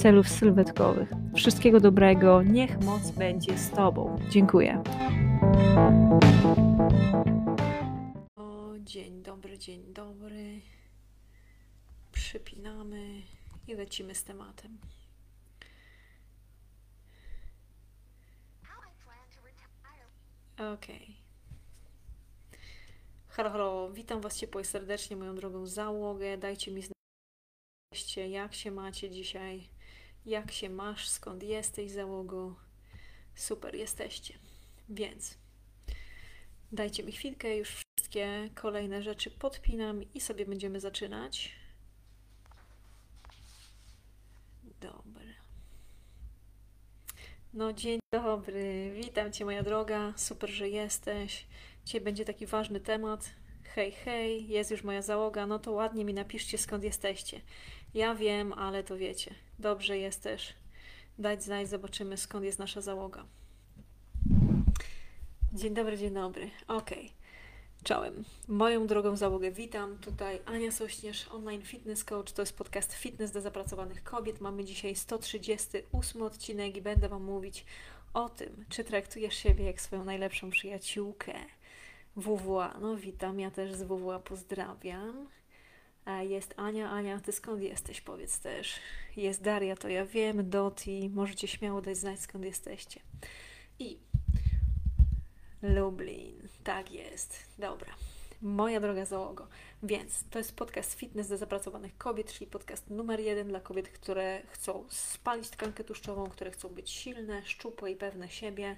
celów sylwetkowych. Wszystkiego dobrego, niech moc będzie z Tobą. Dziękuję. O, dzień dobry, dzień dobry. Przypinamy i lecimy z tematem. Okej. Okay. Halo, halo, witam Was ciepło i serdecznie, moją drogą załogę. Dajcie mi znać, jak się macie dzisiaj, jak się masz, skąd jesteś załogą. Super, jesteście. Więc dajcie mi chwilkę, już wszystkie kolejne rzeczy podpinam i sobie będziemy zaczynać. Dobra. No, dzień dobry, witam Cię, moja droga. Super, że jesteś. Dzisiaj będzie taki ważny temat. Hej, hej, jest już moja załoga. No to ładnie mi napiszcie, skąd jesteście. Ja wiem, ale to wiecie. Dobrze jest też. Dać znać, zobaczymy, skąd jest nasza załoga. Dzień dobry, dzień dobry. Okay. Czołem. Moją drogą załogę witam. Tutaj Ania Sośnierz, online fitness coach. To jest podcast Fitness dla zapracowanych kobiet. Mamy dzisiaj 138 odcinek i będę Wam mówić o tym, czy traktujesz siebie jak swoją najlepszą przyjaciółkę. WWA. No witam, ja też z WWA pozdrawiam. Jest Ania. Ania, Ty skąd jesteś? Powiedz też. Jest Daria, to ja wiem. Doti, możecie śmiało dać znać skąd jesteście. I Lublin. Tak jest. Dobra. Moja droga załogo. Więc to jest podcast Fitness dla zapracowanych kobiet, czyli podcast numer jeden dla kobiet, które chcą spalić tkankę tłuszczową, które chcą być silne, szczupłe i pewne siebie.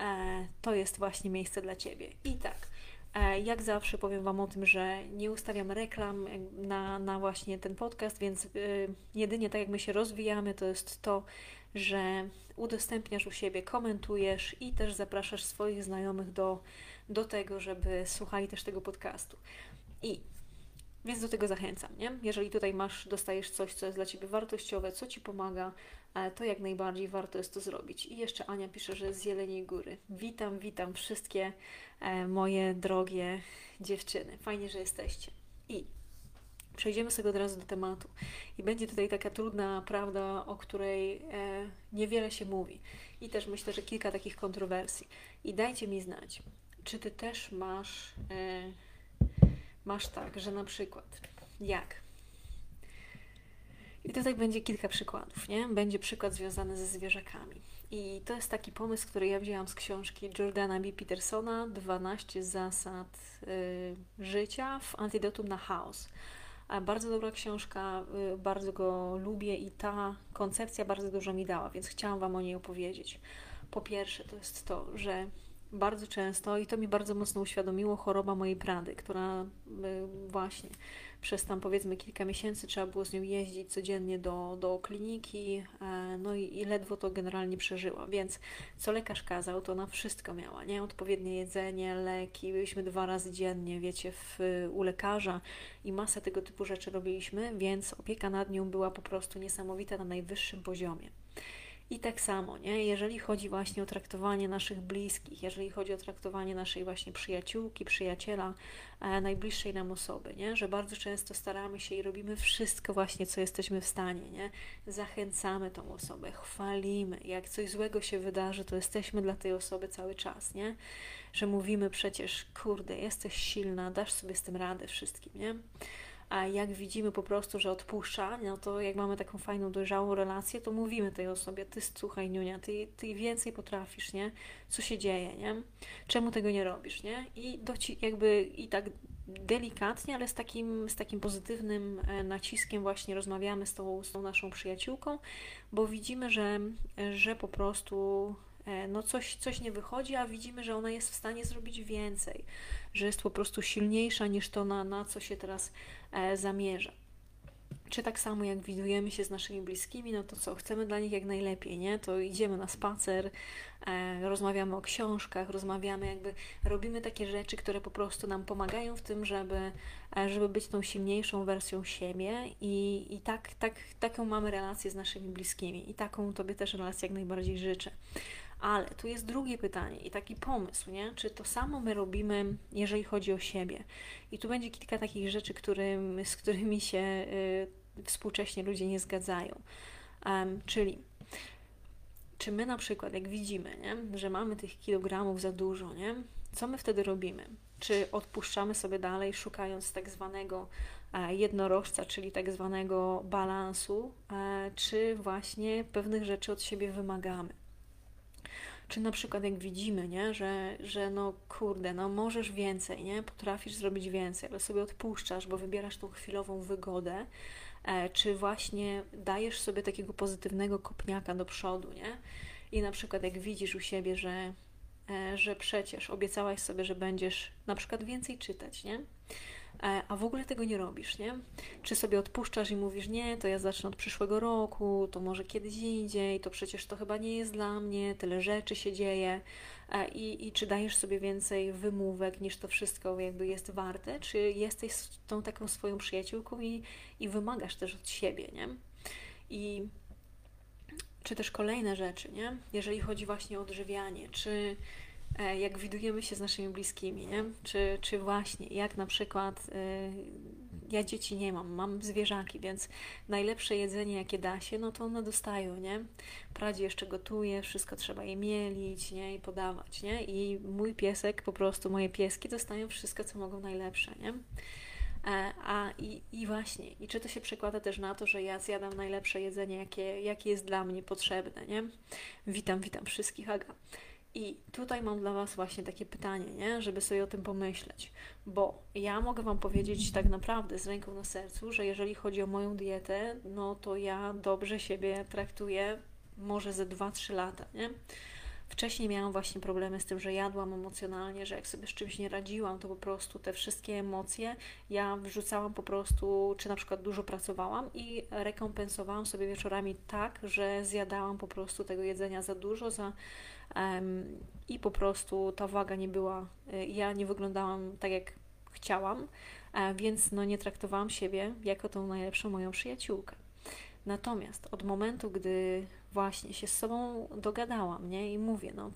E, to jest właśnie miejsce dla Ciebie. I tak, e, jak zawsze powiem Wam o tym, że nie ustawiam reklam na, na właśnie ten podcast, więc jedynie tak jak my się rozwijamy, to jest to, że udostępniasz u siebie, komentujesz i też zapraszasz swoich znajomych do, do tego, żeby słuchali też tego podcastu. I więc do tego zachęcam, nie? Jeżeli tutaj masz, dostajesz coś, co jest dla Ciebie wartościowe, co Ci pomaga, e, to jak najbardziej warto jest to zrobić. I jeszcze Ania pisze, że z Jeleniej Góry. Witam, witam wszystkie e, moje drogie dziewczyny. Fajnie, że jesteście. I Przejdziemy sobie od razu do tematu. I będzie tutaj taka trudna prawda, o której e, niewiele się mówi. I też myślę, że kilka takich kontrowersji. I dajcie mi znać, czy ty też masz, masz tak, że na przykład jak? I tutaj będzie kilka przykładów, nie? Będzie przykład związany ze zwierzakami. I to jest taki pomysł, który ja wzięłam z książki Jordana B. Petersona 12 zasad y, życia w antidotum na chaos. Bardzo dobra książka, y, bardzo go lubię i ta koncepcja bardzo dużo mi dała, więc chciałam Wam o niej opowiedzieć. Po pierwsze, to jest to, że bardzo często, i to mi bardzo mocno uświadomiło, choroba mojej prady, która y, właśnie przez tam powiedzmy kilka miesięcy trzeba było z nią jeździć codziennie do, do kliniki, e, no i, i ledwo to generalnie przeżyła. Więc co lekarz kazał, to na wszystko miała, nie? Odpowiednie jedzenie, leki, byliśmy dwa razy dziennie, wiecie, w, u lekarza i masę tego typu rzeczy robiliśmy, więc opieka nad nią była po prostu niesamowita na najwyższym poziomie. I tak samo, nie? jeżeli chodzi właśnie o traktowanie naszych bliskich, jeżeli chodzi o traktowanie naszej właśnie przyjaciółki, przyjaciela, e, najbliższej nam osoby, nie? że bardzo często staramy się i robimy wszystko właśnie, co jesteśmy w stanie, nie? zachęcamy tą osobę, chwalimy, jak coś złego się wydarzy, to jesteśmy dla tej osoby cały czas, nie? że mówimy przecież, kurde, jesteś silna, dasz sobie z tym radę wszystkim, nie? A jak widzimy po prostu, że odpuszcza, no to jak mamy taką fajną, dojrzałą relację, to mówimy tej osobie, ty słuchaj Niunia, ty, ty więcej potrafisz, nie? Co się dzieje, nie? Czemu tego nie robisz, nie? I doci, jakby i tak delikatnie, ale z takim, z takim pozytywnym e, naciskiem właśnie rozmawiamy z tą, z tą naszą przyjaciółką, bo widzimy, że, że po prostu no coś, coś nie wychodzi, a widzimy, że ona jest w stanie zrobić więcej, że jest po prostu silniejsza niż to, na, na co się teraz e, zamierza. Czy tak samo jak widujemy się z naszymi bliskimi, no to co, chcemy dla nich jak najlepiej, nie? To idziemy na spacer, e, rozmawiamy o książkach, rozmawiamy jakby, robimy takie rzeczy, które po prostu nam pomagają w tym, żeby, e, żeby być tą silniejszą wersją siebie i, i tak, tak, taką mamy relację z naszymi bliskimi i taką Tobie też relację jak najbardziej życzę. Ale tu jest drugie pytanie i taki pomysł, nie? Czy to samo my robimy, jeżeli chodzi o siebie? I tu będzie kilka takich rzeczy, którym, z którymi się y, współcześnie ludzie nie zgadzają. Um, czyli czy my na przykład, jak widzimy, nie, że mamy tych kilogramów za dużo, nie, co my wtedy robimy? Czy odpuszczamy sobie dalej, szukając tak zwanego e, jednorożca, czyli tak zwanego balansu, e, czy właśnie pewnych rzeczy od siebie wymagamy? Czy na przykład jak widzimy, nie, że, że no kurde, no możesz więcej, nie, potrafisz zrobić więcej, ale sobie odpuszczasz, bo wybierasz tą chwilową wygodę, e, czy właśnie dajesz sobie takiego pozytywnego kopniaka do przodu, nie? I na przykład jak widzisz u siebie, że, e, że przecież obiecałaś sobie, że będziesz na przykład więcej czytać, nie? E, a w ogóle tego nie robisz, nie? Czy sobie odpuszczasz i mówisz, nie, to ja zacznę od przyszłego roku, to może kiedyś indziej, to przecież to chyba nie jest dla mnie, tyle rzeczy się dzieje e, i, i czy dajesz sobie więcej wymówek niż to wszystko jakby jest warte, czy jesteś tą taką swoją przyjaciółką i, i wymagasz też od siebie, nie? I czy też kolejne rzeczy, nie? Jeżeli chodzi właśnie o odżywianie, czy jak widujemy się z naszymi bliskimi, nie? Czy, czy właśnie jak na przykład y, ja dzieci nie mam, mam zwierzaki, więc najlepsze jedzenie jakie da się, no to one dostają, nie? Pradzie jeszcze gotuje, wszystko trzeba je mielić, nie? I podawać, nie? I mój piesek, po prostu moje pieski dostają wszystko, co mogą najlepsze, nie? E, a i, i właśnie, i czy to się przekłada też na to, że ja zjadam najlepsze jedzenie, jakie, jakie jest dla mnie potrzebne, nie? Witam, witam wszystkich, Aga. I tutaj mam dla Was właśnie takie pytanie, nie? żeby sobie o tym pomyśleć, bo ja mogę Wam powiedzieć tak naprawdę z ręką na sercu, że jeżeli chodzi o moją dietę, no to ja dobrze siebie traktuję może ze 2-3 lata, nie? Wcześniej miałam właśnie problemy z tym, że jadłam emocjonalnie, że jak sobie z czymś nie radziłam, to po prostu te wszystkie emocje ja wrzucałam po prostu, czy na przykład dużo pracowałam i rekompensowałam sobie wieczorami tak, że zjadałam po prostu tego jedzenia za dużo, za, i po prostu ta waga nie była, y, ja nie wyglądałam tak jak chciałam, e, więc no nie traktowałam siebie jako tą najlepszą moją przyjaciółkę. Natomiast od momentu, gdy właśnie się z sobą dogadałam, nie? I mówię, no.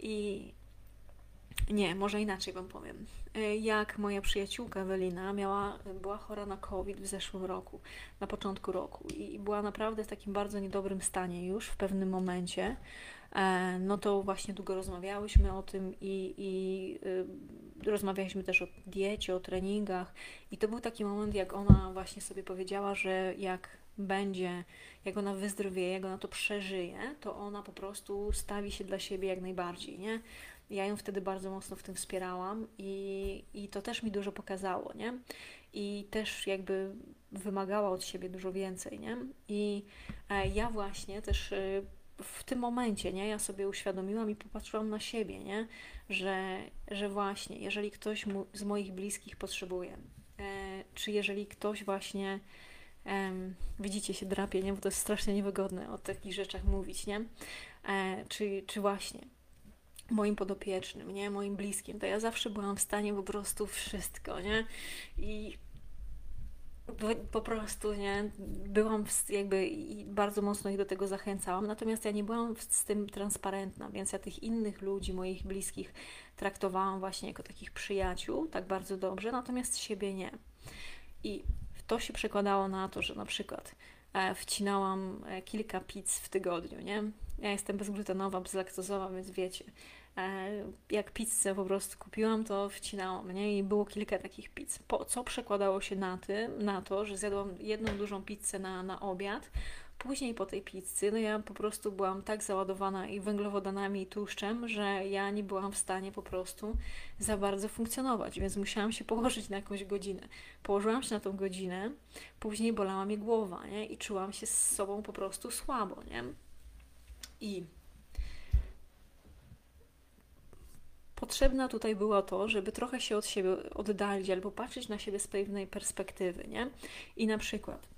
I nie, może inaczej Wam powiem. E, jak moja przyjaciółka Ewelina miała, była chora na COVID w zeszłym roku, na początku roku i była naprawdę w takim bardzo niedobrym stanie już w pewnym momencie, e, no to właśnie długo rozmawiałyśmy o tym i, i y, rozmawialiśmy też o diecie, o treningach i to był taki moment, jak ona właśnie sobie powiedziała, że jak będzie, jak ona wyzdrowieje, jak ona to przeżyje, to ona po prostu stawi się dla siebie jak najbardziej, nie? Ja ją wtedy bardzo mocno w tym wspierałam i, i to też mi dużo pokazało, nie? I też jakby wymagała od siebie dużo więcej, nie? I e, ja właśnie też e, w tym momencie, nie, ja sobie uświadomiłam i popatrzyłam na siebie, nie, że, że właśnie, jeżeli ktoś mu, z moich bliskich potrzebuje, e, czy jeżeli ktoś właśnie Um, widzicie się drapie, nie? Bo to jest strasznie niewygodne o takich rzeczach mówić, nie? E, czy, czy właśnie moim podopiecznym, nie? Moim bliskim, to ja zawsze byłam w stanie po prostu wszystko, nie? I po prostu, nie, byłam w, jakby i bardzo mocno ich do tego zachęcałam, natomiast ja nie byłam z tym transparentna, więc ja tych innych ludzi, moich bliskich traktowałam właśnie jako takich przyjaciół, tak bardzo dobrze, natomiast siebie nie. I to się przekładało na to, że na przykład e, wcinałam e, kilka pizz w tygodniu, nie? Ja jestem bezglutenowa, bezlaktozowa, więc wiecie, jak pizzę po prostu kupiłam, to wcinałam, nie? I było kilka takich pizz. Po, co przekładało się na tym, na to, że zjadłam jedną dużą pizzę na, na obiad, Później po tej pizzy, no ja po prostu byłam tak załadowana i węglowodanami i tłuszczem, że ja nie byłam w stanie po prostu za bardzo funkcjonować, więc musiałam się położyć na jakąś godzinę. Położyłam się na tą godzinę, później bolała mnie głowa, nie? I czułam się z sobą po prostu słabo, nie? I potrzebna tutaj było to, żeby trochę się od siebie oddalić albo patrzeć na siebie z pewnej perspektywy, nie? I na przykład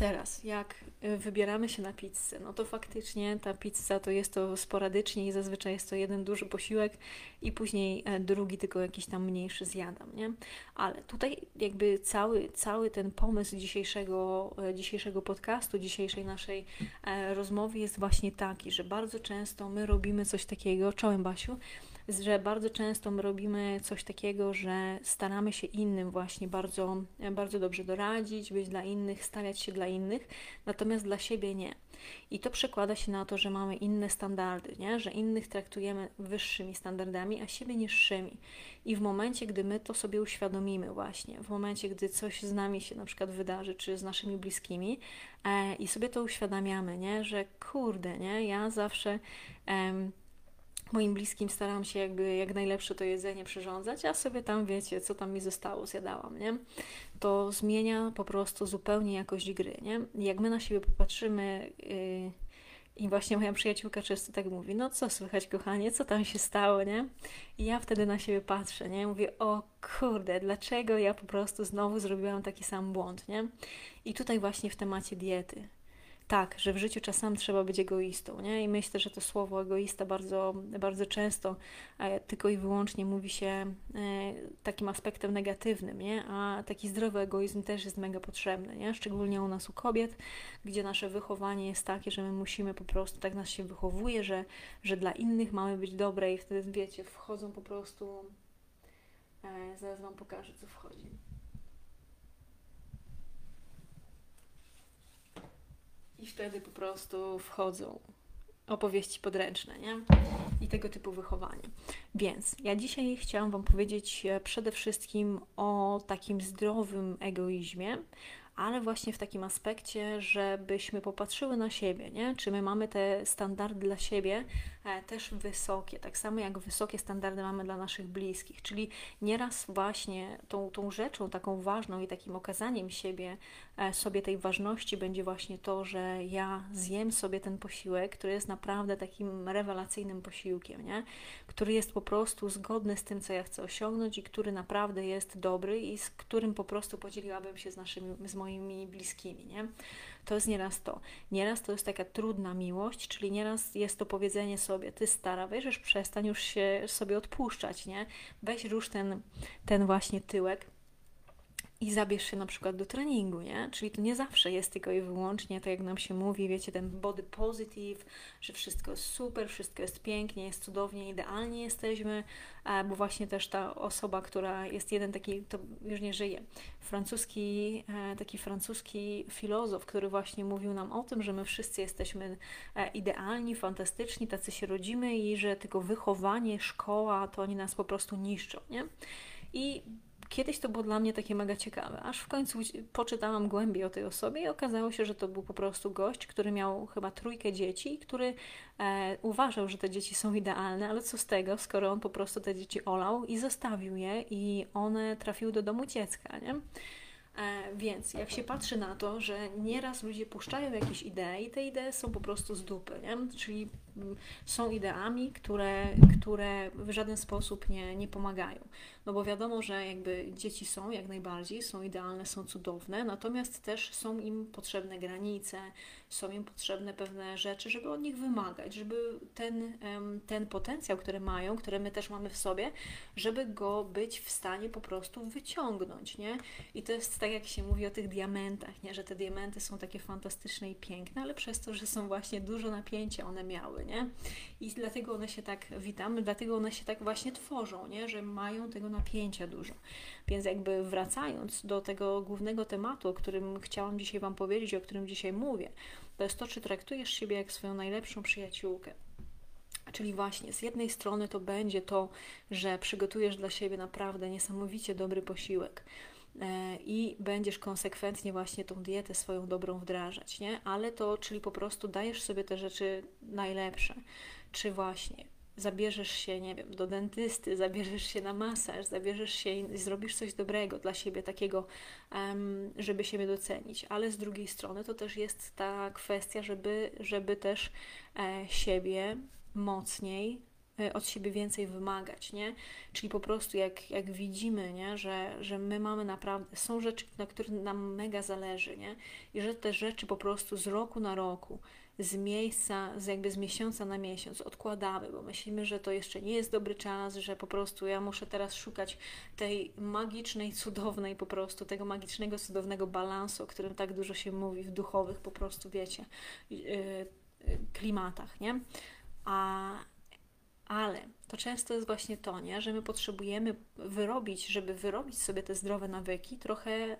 teraz, jak y, wybieramy się na pizzę, no to faktycznie ta pizza to jest to sporadycznie i zazwyczaj jest to jeden duży posiłek i później e, drugi tylko jakiś tam mniejszy zjadam, nie? Ale tutaj jakby cały, cały ten pomysł dzisiejszego, e, dzisiejszego podcastu, dzisiejszej naszej e, rozmowy jest właśnie taki, że bardzo często my robimy coś takiego, czołem Basiu, że bardzo często my robimy coś takiego, że staramy się innym właśnie bardzo, bardzo dobrze doradzić, być dla innych, stawiać się dla innych, natomiast dla siebie nie. I to przekłada się na to, że mamy inne standardy, nie? że innych traktujemy wyższymi standardami, a siebie niższymi. I w momencie, gdy my to sobie uświadomimy, właśnie, w momencie, gdy coś z nami się na przykład wydarzy, czy z naszymi bliskimi, e, i sobie to uświadamiamy, nie? że kurde, nie? ja zawsze moim bliskim staram się jakby jak najlepsze to jedzenie przyrządzać, a sobie tam wiecie, co tam mi zostało, zjadałam, nie? To zmienia po prostu zupełnie jakość gry, nie? Jak my na siebie popatrzymy yy, i właśnie moja przyjaciółka często tak mówi, no co słychać kochanie, co tam się stało, nie? I ja wtedy na siebie patrzę, nie? Mówię, o kurde, dlaczego ja po prostu znowu zrobiłam taki sam błąd, nie? I tutaj właśnie w temacie diety tak, że w życiu czasami trzeba być egoistą, nie? I myślę, że to słowo egoista bardzo, bardzo często e, tylko i wyłącznie mówi się e, takim aspektem negatywnym, nie? A taki zdrowy egoizm też jest mega potrzebny, nie? Szczególnie u nas, u kobiet, gdzie nasze wychowanie jest takie, że my musimy po prostu, tak nas się wychowuje, że, że dla innych mamy być dobre i wtedy, wiecie, wchodzą po prostu... E, zaraz Wam pokażę, co wchodzi. Wtedy po prostu wchodzą opowieści podręczne, nie? I tego typu wychowanie. Więc ja dzisiaj chciałam Wam powiedzieć e, przede wszystkim o takim zdrowym egoizmie, ale właśnie w takim aspekcie, żebyśmy popatrzyły na siebie, nie? czy my mamy te standardy dla siebie też wysokie, tak samo jak wysokie standardy mamy dla naszych bliskich, czyli nieraz właśnie tą, tą rzeczą taką ważną i takim okazaniem siebie, e, sobie tej ważności będzie właśnie to, że ja zjem sobie ten posiłek, który jest naprawdę takim rewelacyjnym posiłkiem, nie? który jest po prostu zgodny z tym, co ja chcę osiągnąć i który naprawdę jest dobry i z którym po prostu podzieliłabym się z naszymi, z moimi bliskimi, nie? To jest nieraz to. Nieraz to jest taka trudna miłość, czyli nieraz jest to powiedzenie sobie, ty stara, weź przestań już się sobie odpuszczać, nie? Weź rusz ten, ten właśnie tyłek, i zabierz się na przykład do treningu, nie? Czyli to nie zawsze jest tylko i wyłącznie, tak jak nam się mówi, wiecie, ten body positive, że wszystko jest super, wszystko jest pięknie, jest cudownie, idealnie jesteśmy, bo właśnie też ta osoba, która jest jeden taki, to już nie żyje, francuski, e, taki francuski filozof, który właśnie mówił nam o tym, że my wszyscy jesteśmy e, idealni, fantastyczni, tacy się rodzimy i że tylko wychowanie, szkoła, to oni nas po prostu niszczą, nie? I Kiedyś to było dla mnie takie mega ciekawe, aż w końcu poczytałam głębiej o tej osobie i okazało się, że to był po prostu gość, który miał chyba trójkę dzieci, który e, uważał, że te dzieci są idealne, ale co z tego, skoro on po prostu te dzieci olał i zostawił je i one trafiły do domu dziecka, nie? E, więc jak się patrzy na to, że nieraz ludzie puszczają jakieś idee i te idee są po prostu z dupy, nie? czyli są ideami, które, które w żaden sposób nie, nie pomagają. No bo wiadomo, że jakby dzieci są jak najbardziej, są idealne, są cudowne, natomiast też są im potrzebne granice, są im potrzebne pewne rzeczy, żeby od nich wymagać, żeby ten, ten potencjał, który mają, który my też mamy w sobie, żeby go być w stanie po prostu wyciągnąć, nie? I to jest tak, jak się mówi o tych diamentach, nie? Że te diamenty są takie fantastyczne i piękne, ale przez to, że są właśnie dużo napięcia one miały, nie? I dlatego one się tak, witamy, dlatego one się tak właśnie tworzą, nie? Że mają tego napięcia dużo. Więc jakby wracając do tego głównego tematu, o którym chciałam dzisiaj Wam powiedzieć, o którym dzisiaj mówię, to jest to, czy traktujesz siebie jak swoją najlepszą przyjaciółkę. Czyli właśnie z jednej strony to będzie to, że przygotujesz dla siebie naprawdę niesamowicie dobry posiłek i będziesz konsekwentnie właśnie tą dietę swoją dobrą wdrażać, nie? Ale to, czyli po prostu dajesz sobie te rzeczy najlepsze, czy właśnie zabierzesz się, nie wiem, do dentysty, zabierzesz się na masaż, zabierzesz się i zrobisz coś dobrego dla siebie, takiego, żeby siebie docenić. Ale z drugiej strony to też jest ta kwestia, żeby, żeby też e, siebie mocniej e, od siebie więcej wymagać, nie? Czyli po prostu jak, jak widzimy, nie? Że, że my mamy naprawdę, są rzeczy, na których nam mega zależy, nie? I że te rzeczy po prostu z roku na roku z miejsca, z jakby z miesiąca na miesiąc odkładamy, bo myślimy, że to jeszcze nie jest dobry czas, że po prostu ja muszę teraz szukać tej magicznej, cudownej po prostu, tego magicznego, cudownego balansu, o którym tak dużo się mówi w duchowych po prostu, wiecie, yy, yy, klimatach, nie? A, ale to często jest właśnie to, nie? że my potrzebujemy wyrobić, żeby wyrobić sobie te zdrowe nawyki, trochę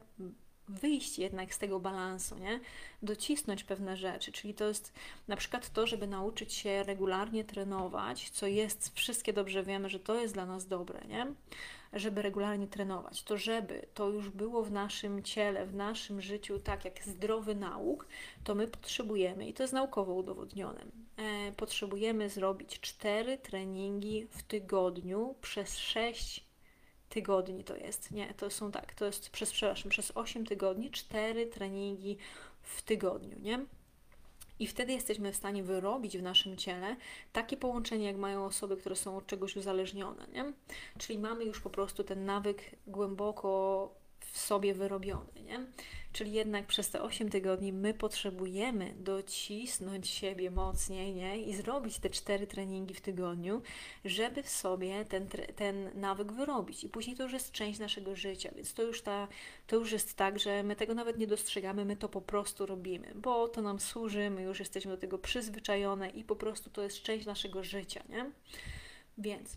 wyjść jednak z tego balansu, nie? Docisnąć pewne rzeczy, czyli to jest na przykład to, żeby nauczyć się regularnie trenować, co jest, wszystkie dobrze wiemy, że to jest dla nas dobre, nie? Żeby regularnie trenować. To żeby to już było w naszym ciele, w naszym życiu tak jak zdrowy nauk, to my potrzebujemy, i to jest naukowo udowodnione, potrzebujemy zrobić cztery treningi w tygodniu przez sześć tygodni to jest. Nie, to są tak, to jest przez, przepraszam, przez 8 tygodni, 4 treningi w tygodniu, nie? I wtedy jesteśmy w stanie wyrobić w naszym ciele takie połączenie, jak mają osoby, które są od czegoś uzależnione, nie? Czyli mamy już po prostu ten nawyk głęboko w sobie wyrobiony, nie? Czyli jednak przez te 8 tygodni my potrzebujemy docisnąć siebie mocniej nie? i zrobić te 4 treningi w tygodniu, żeby w sobie ten, ten nawyk wyrobić. I później to już jest część naszego życia, więc to już, ta, to już jest tak, że my tego nawet nie dostrzegamy, my to po prostu robimy, bo to nam służy, my już jesteśmy do tego przyzwyczajone i po prostu to jest część naszego życia. Nie? Więc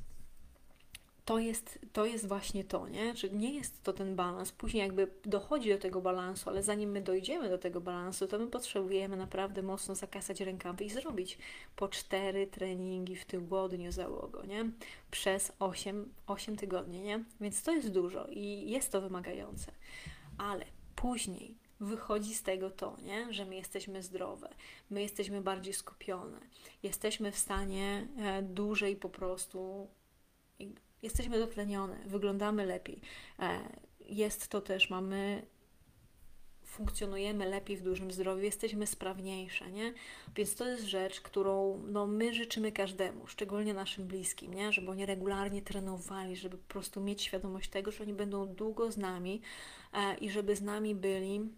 to jest, to jest właśnie to, nie? Czyli nie jest to ten balans. Później jakby dochodzi do tego balansu, ale zanim my dojdziemy do tego balansu, to my potrzebujemy naprawdę mocno zakasać rękawy i zrobić po cztery treningi w tygodniu załogo, nie? Przez 8, 8 tygodni, nie? Więc to jest dużo i jest to wymagające. Ale później wychodzi z tego to, nie? że my jesteśmy zdrowe, my jesteśmy bardziej skupione, jesteśmy w stanie e, dłużej po prostu jesteśmy dotlenione, wyglądamy lepiej. E, jest to też, mamy funkcjonujemy lepiej w dużym zdrowiu, jesteśmy sprawniejsze, nie? Więc to jest rzecz, którą no, my życzymy każdemu, szczególnie naszym bliskim, nie? Żeby oni regularnie trenowali, żeby po prostu mieć świadomość tego, że oni będą długo z nami e, i żeby z nami byli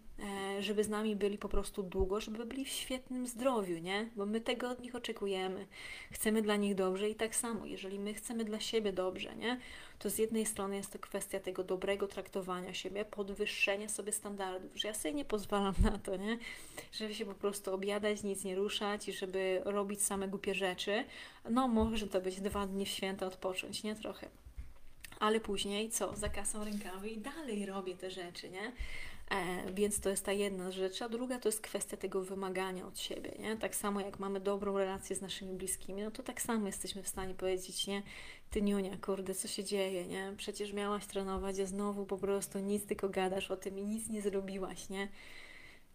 żeby z nami byli po prostu długo, żeby byli w świetnym zdrowiu, nie? Bo my tego od nich oczekujemy. Chcemy dla nich dobrze i tak samo, jeżeli my chcemy dla siebie dobrze, nie? To z jednej strony jest to kwestia tego dobrego traktowania siebie, podwyższenia sobie standardów, że ja sobie nie pozwalam na to, nie? Żeby się po prostu objadać, nic nie ruszać i żeby robić same głupie rzeczy. No, może to być dwa dni w święta odpocząć, nie? Trochę. Ale później co? Zakasam rękawy i dalej robię te rzeczy, nie? E, więc to jest ta jedna rzecz, a druga to jest kwestia tego wymagania od siebie, nie? Tak samo jak mamy dobrą relację z naszymi bliskimi, no to tak samo jesteśmy w stanie powiedzieć, nie? Ty Niunia, kurde, co się dzieje, nie? Przecież miałaś trenować, a znowu po prostu nic, tylko gadasz o tym i nic nie zrobiłaś, nie?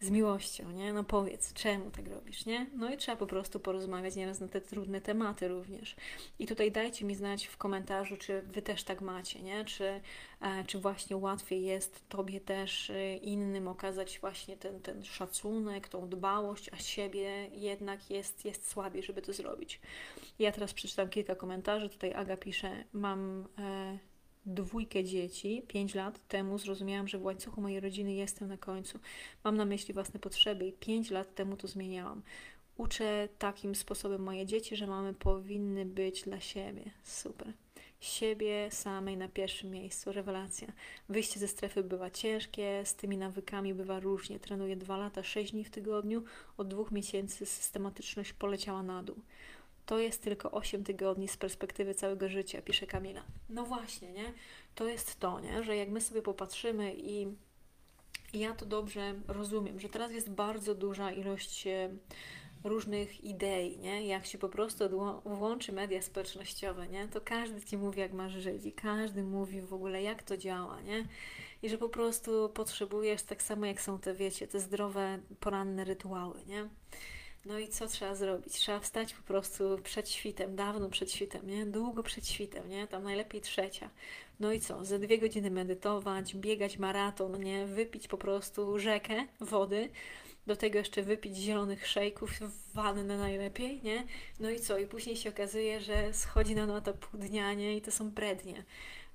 Z miłością, nie? No powiedz, czemu tak robisz, nie? No i trzeba po prostu porozmawiać nieraz na te trudne tematy również. I tutaj dajcie mi znać w komentarzu, czy Wy też tak macie, nie? Czy, e, czy właśnie łatwiej jest Tobie też e, innym okazać właśnie ten, ten szacunek, tą dbałość, a siebie jednak jest, jest słabiej, żeby to zrobić. Ja teraz przeczytam kilka komentarzy. Tutaj Aga pisze, mam... E, dwójkę dzieci, pięć lat temu zrozumiałam, że w łańcuchu mojej rodziny jestem na końcu. Mam na myśli własne potrzeby i pięć lat temu to zmieniałam. Uczę takim sposobem moje dzieci, że mamy powinny być dla siebie. Super. Siebie samej na pierwszym miejscu. Rewelacja. Wyjście ze strefy bywa ciężkie, z tymi nawykami bywa różnie. Trenuję dwa lata, sześć dni w tygodniu. Od dwóch miesięcy systematyczność poleciała na dół to jest tylko 8 tygodni z perspektywy całego życia, pisze Kamila. No właśnie, nie? To jest to, nie? Że jak my sobie popatrzymy i ja to dobrze rozumiem, że teraz jest bardzo duża ilość e, różnych idei, nie? Jak się po prostu włączy media społecznościowe, nie? To każdy Ci mówi, jak masz żyć i każdy mówi w ogóle, jak to działa, nie? I że po prostu potrzebujesz tak samo, jak są te, wiecie, te zdrowe, poranne rytuały, nie? No i co trzeba zrobić? Trzeba wstać po prostu przed świtem, dawno przed świtem, nie? Długo przed świtem, nie? Tam najlepiej trzecia. No i co? Ze dwie godziny medytować, biegać maraton, nie? Wypić po prostu rzekę wody, do tego jeszcze wypić zielonych szejków, wannę najlepiej, nie? No i co? I później się okazuje, że schodzi na to pół dnia, nie? I to są brednie.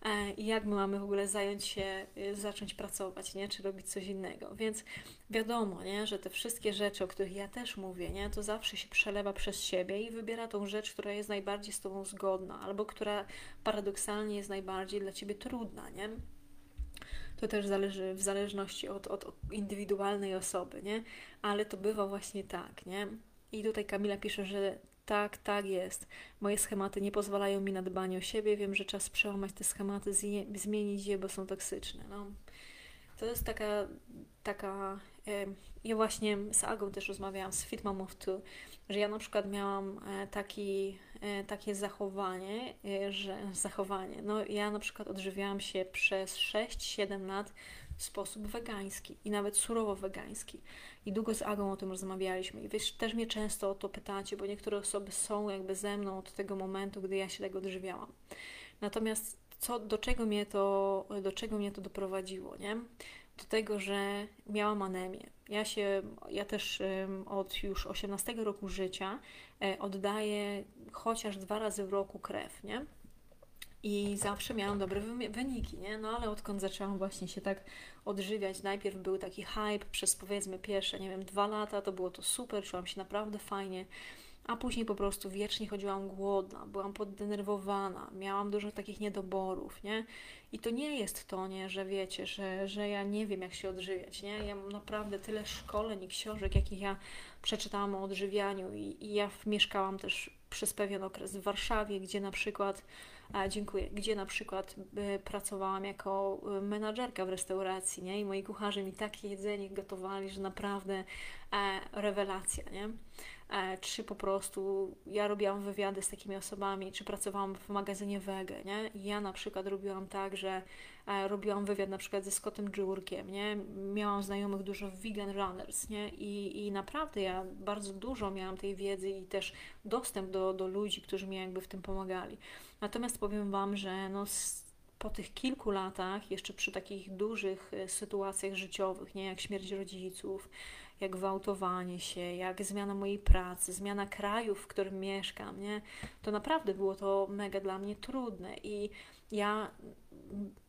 E, i jak my mamy w ogóle zająć się, y, zacząć pracować, nie? czy robić coś innego. Więc wiadomo, nie? że te wszystkie rzeczy, o których ja też mówię, nie? to zawsze się przelewa przez siebie i wybiera tą rzecz, która jest najbardziej z Tobą zgodna, albo która paradoksalnie jest najbardziej dla Ciebie trudna. Nie? To też zależy w zależności od, od, indywidualnej osoby, nie? ale to bywa właśnie tak. Nie? I tutaj Kamila pisze, że tak, tak jest. Moje schematy nie pozwalają mi na dbanie o siebie. Wiem, że czas przełamać te schematy, zmienić je, bo są toksyczne. No. To jest taka, taka ja właśnie z Agą też rozmawiałam, z Fit Mom of Two, że ja na przykład miałam e, taki, e, takie zachowanie, e, że zachowanie, no ja na przykład odżywiałam się przez 6-7 lat w sposób wegański i nawet surowo wegański. I długo z Agą o tym rozmawialiśmy. I wiesz, też mnie często o to pytacie, bo niektóre osoby są jakby ze mną od tego momentu, gdy ja się tego odżywiałam. Natomiast co, do, czego mnie to, do czego mnie to doprowadziło, nie? Do tego, że miałam anemię. Ja się, ja też od już 18 roku życia e, oddaję chociaż dwa razy w roku krew, nie? I zawsze miałam dobre wyniki, nie? No ale odkąd zaczęłam właśnie się tak odżywiać, najpierw był taki hype przez powiedzmy pierwsze, nie wiem, dwa lata, to było to super, czułam się naprawdę fajnie a później po prostu wiecznie chodziłam głodna, byłam poddenerwowana, miałam dużo takich niedoborów, nie? I to nie jest to, nie, że wiecie, że, że ja nie wiem, jak się odżywiać, nie? Ja mam naprawdę tyle szkoleń i książek, jakich ja przeczytałam o odżywianiu i, i ja mieszkałam też przez pewien okres w Warszawie, gdzie na przykład, dziękuję, gdzie na przykład y, pracowałam jako y, menadżerka w restauracji, nie? I moi kucharze mi takie jedzenie gotowali, że naprawdę e, rewelacja, nie? E, czy po prostu ja robiłam wywiady z takimi osobami, czy pracowałam w magazynie Wege, nie? Ja na przykład robiłam tak, że e, robiłam wywiad na przykład ze Scottem Jurkiem, nie? Miałam znajomych dużo vegan runners, nie? I, I naprawdę ja bardzo dużo miałam tej wiedzy i też dostęp do, do ludzi, którzy mi jakby w tym pomagali. Natomiast powiem Wam, że no po tych kilku latach, jeszcze przy takich dużych e, sytuacjach życiowych, nie jak śmierć rodziców, jak gwałtowanie się, jak zmiana mojej pracy, zmiana kraju, w którym mieszkam, nie? To naprawdę było to mega dla mnie trudne i ja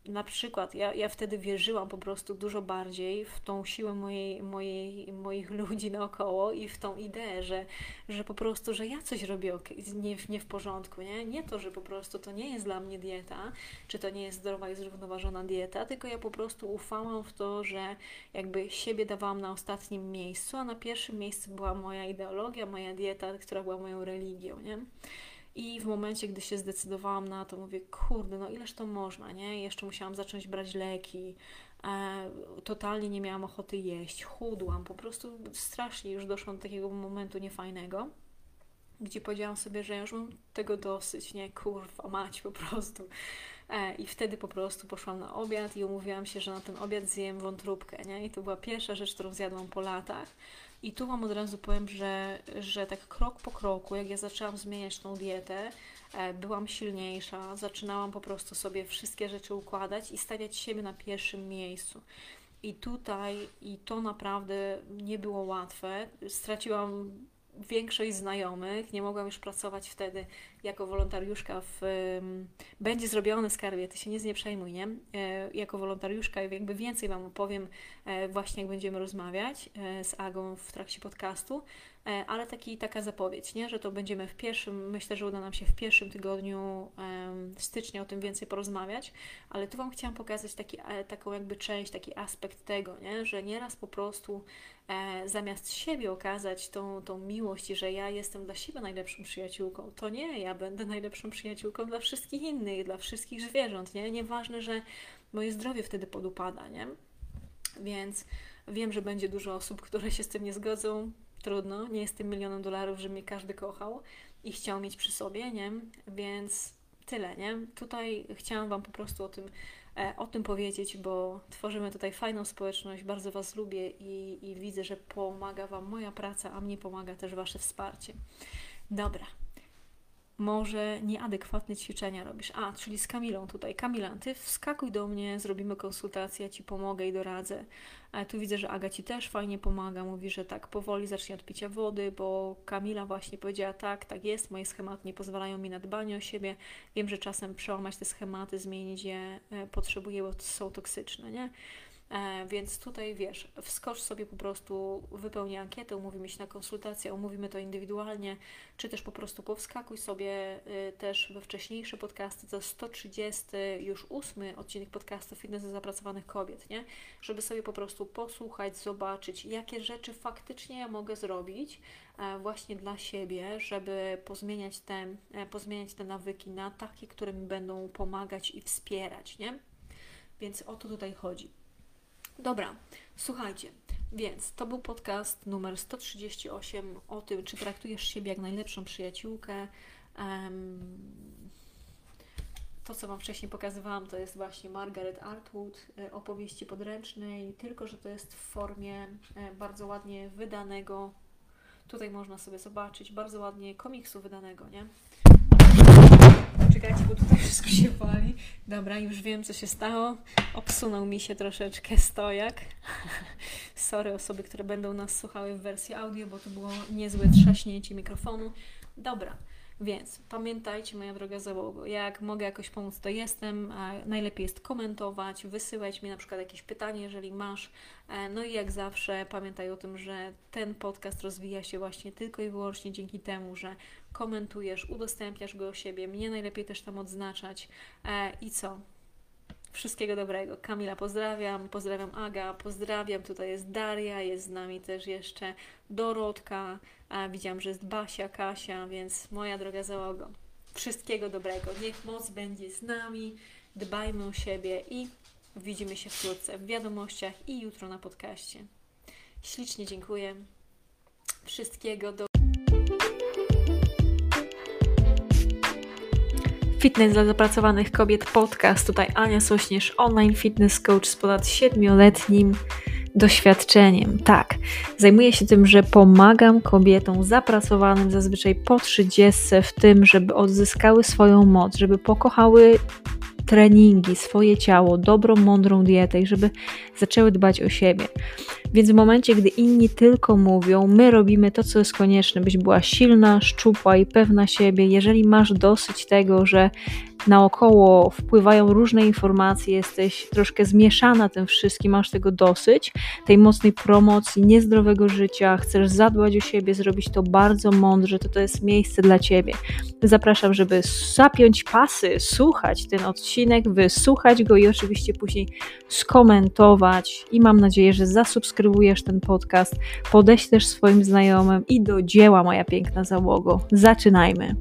na przykład, ja, ja wtedy wierzyłam po prostu dużo bardziej w tą siłę mojej, mojej, moich ludzi naokoło i w tą ideę, że, że po prostu, że ja coś robię nie, nie w porządku, nie? Nie to, że po prostu to nie jest dla mnie dieta, czy to nie jest zdrowa i zrównoważona dieta, tylko ja po prostu ufałam w to, że jakby siebie dawałam na ostatnim miejscu, a na pierwszym miejscu była moja ideologia, moja dieta, która była moją religią, nie? I w momencie, gdy się zdecydowałam na to, mówię, kurde, no ileż to można, nie? Jeszcze musiałam zacząć brać leki, e, totalnie nie miałam ochoty jeść, chudłam, po prostu strasznie już doszłam do takiego momentu niefajnego, gdzie powiedziałam sobie, że już mam tego dosyć, nie? Kurwa, mać po prostu E, I wtedy po prostu poszłam na obiad i umówiłam się, że na ten obiad zjem wątróbkę, nie? I to była pierwsza rzecz, którą zjadłam po latach. I tu Wam od razu powiem, że, że tak krok po kroku, jak ja zaczęłam zmieniać tą dietę, e, byłam silniejsza, zaczynałam po prostu sobie wszystkie rzeczy układać i stawiać siebie na pierwszym miejscu. I tutaj, i to naprawdę nie było łatwe. Straciłam większość znajomych, nie mogłam już pracować wtedy jako wolontariuszka w... Będzie zrobione skarbie, ty się nic nie przejmuj, nie? E, jako wolontariuszka jakby więcej Wam opowiem e, właśnie jak będziemy rozmawiać e, z Agą w trakcie podcastu, ale taki, taka zapowiedź, nie? Że to będziemy w pierwszym, myślę, że uda nam się w pierwszym tygodniu stycznia o tym więcej porozmawiać, ale tu Wam chciałam pokazać taki, taką jakby część, taki aspekt tego, nie? Że nieraz po prostu zamiast siebie okazać tą, tą miłość, że ja jestem dla siebie najlepszą przyjaciółką, to nie, ja będę najlepszą przyjaciółką dla wszystkich innych, dla wszystkich zwierząt, nie? Nieważne, że moje zdrowie wtedy podupada, nie? Więc wiem, że będzie dużo osób, które się z tym nie zgodzą. Trudno, nie jestem milionem dolarów, że mnie każdy kochał i chciał mieć przy sobie, nie? Więc tyle, nie? Tutaj chciałam Wam po prostu o tym, e, o tym powiedzieć, bo tworzymy tutaj fajną społeczność, bardzo Was lubię i, i widzę, że pomaga Wam moja praca, a mnie pomaga też Wasze wsparcie. Dobra, może nieadekwatne ćwiczenia robisz. A, czyli z Kamilą tutaj. Kamila, ty wskakuj do mnie, zrobimy konsultację, ja ci pomogę i doradzę. A tu widzę, że Aga ci też fajnie pomaga. Mówi, że tak powoli zacznie od picia wody, bo Kamila właśnie powiedziała tak, tak jest, moje schematy nie pozwalają mi na dbanie o siebie. Wiem, że czasem przełamać te schematy, zmienić je e, potrzebuję, bo są toksyczne, nie? E, więc tutaj wiesz, wskocz sobie po prostu, wypełnij ankietę, umówimy się na konsultację, omówimy to indywidualnie, czy też po prostu powskakuj sobie y, też we wcześniejsze podcasty, to 130 już ósmy odcinek podcastu Fitness dla zapracowanych kobiet, nie? Żeby sobie po prostu posłuchać, zobaczyć, jakie rzeczy faktycznie ja mogę zrobić e, właśnie dla siebie, żeby pozmieniać te, e, pozmieniać te nawyki na takie, które mi będą pomagać i wspierać, nie? Więc o to tutaj chodzi. Dobra, słuchajcie, więc to był podcast numer 138 o tym, czy traktujesz siebie jak najlepszą przyjaciółkę. To, co Wam wcześniej pokazywałam, to jest właśnie Margaret Atwood, e, opowieści podręcznej, tylko że to jest w formie e, bardzo ładnie wydanego. Tutaj można sobie zobaczyć bardzo ładnie komiksu wydanego, nie? Czekajcie, bo tutaj wszystko się wali. Dobra, już wiem, co się stało. Obsunął mi się troszeczkę stojak. Sorry osoby, które będą nas słuchały w wersji audio, bo to było niezłe trzaśnięcie mikrofonu. Dobra, więc pamiętajcie, moja droga załogo, jak mogę jakoś pomóc, to jestem. Najlepiej jest komentować, wysyłać mi na przykład jakieś pytanie, jeżeli masz. E, no i jak zawsze pamiętaj o tym, że ten podcast rozwija się właśnie tylko i wyłącznie dzięki temu, że komentujesz, udostępniasz go o siebie. Mnie najlepiej też tam odznaczać. E, I co? Wszystkiego dobrego. Kamila pozdrawiam, pozdrawiam Aga, pozdrawiam. Tutaj jest Daria, jest z nami też jeszcze Dorotka. A widziałam, że jest Basia, Kasia, więc moja droga załogo. Wszystkiego dobrego. Niech moc będzie z nami. Dbajmy o siebie i widzimy się wkrótce w wiadomościach i jutro na podcaście. Ślicznie dziękuję. Wszystkiego do Fitness dla zapracowanych kobiet podcast. Tutaj Ania Sośnierz, online fitness coach z ponad 7-letnim doświadczeniem. Tak, zajmuję się tym, że pomagam kobietom zapracowanym zazwyczaj po 30 w tym, żeby odzyskały swoją moc, żeby pokochały treningi, swoje ciało, dobrą, mądrą dietę i żeby zaczęły dbać o siebie. Więc w momencie, gdy inni tylko mówią, my robimy to, co jest konieczne, byś była silna, szczupła i pewna siebie. Jeżeli masz dosyć tego, że naokoło wpływają różne informacje, jesteś troszkę zmieszana tym wszystkim, masz tego dosyć, tej mocnej promocji, niezdrowego życia, chcesz zadbać o siebie, zrobić to bardzo mądrze, to to jest miejsce dla Ciebie. Zapraszam, żeby zapiąć pasy, słuchać ten odcinek, wysłuchać go i oczywiście później skomentować i mam nadzieję, że zasubskrybujesz ten podcast, podeślesz swoim znajomym i do dzieła, moja piękna załogo. Zaczynajmy!